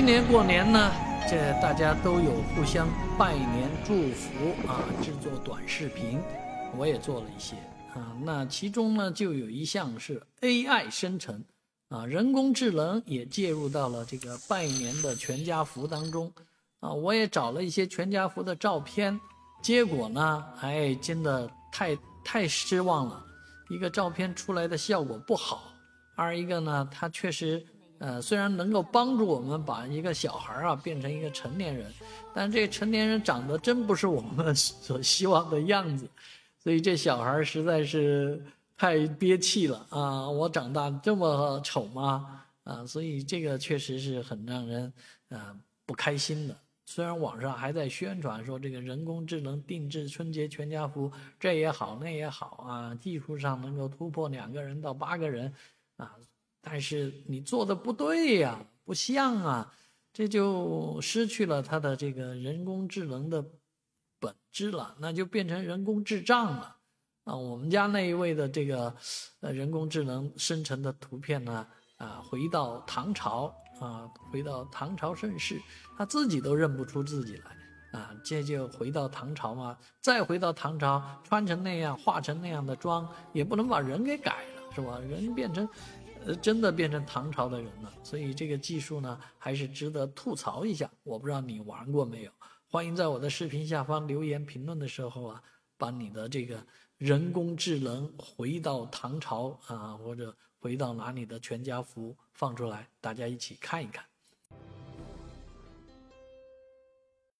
今年过年呢，这大家都有互相拜年祝福啊，制作短视频，我也做了一些啊。那其中呢，就有一项是 AI 生成啊，人工智能也介入到了这个拜年的全家福当中啊。我也找了一些全家福的照片，结果呢，哎，真的太太失望了。一个照片出来的效果不好，二一个呢，它确实。呃，虽然能够帮助我们把一个小孩啊变成一个成年人，但这成年人长得真不是我们 所希望的样子，所以这小孩实在是太憋气了啊！我长大这么丑吗？啊，所以这个确实是很让人啊不开心的。虽然网上还在宣传说这个人工智能定制春节全家福，这也好那也好啊，技术上能够突破两个人到八个人啊。但是你做的不对呀，不像啊，这就失去了它的这个人工智能的本质了，那就变成人工智障了啊！我们家那一位的这个呃人工智能生成的图片呢，啊，回到唐朝啊，回到唐朝盛世，他自己都认不出自己来啊！这就回到唐朝嘛，再回到唐朝，穿成那样，化成那样的妆，也不能把人给改了，是吧？人变成。呃，真的变成唐朝的人了，所以这个技术呢，还是值得吐槽一下。我不知道你玩过没有？欢迎在我的视频下方留言评论的时候啊，把你的这个人工智能回到唐朝啊，或者回到哪里的全家福放出来，大家一起看一看。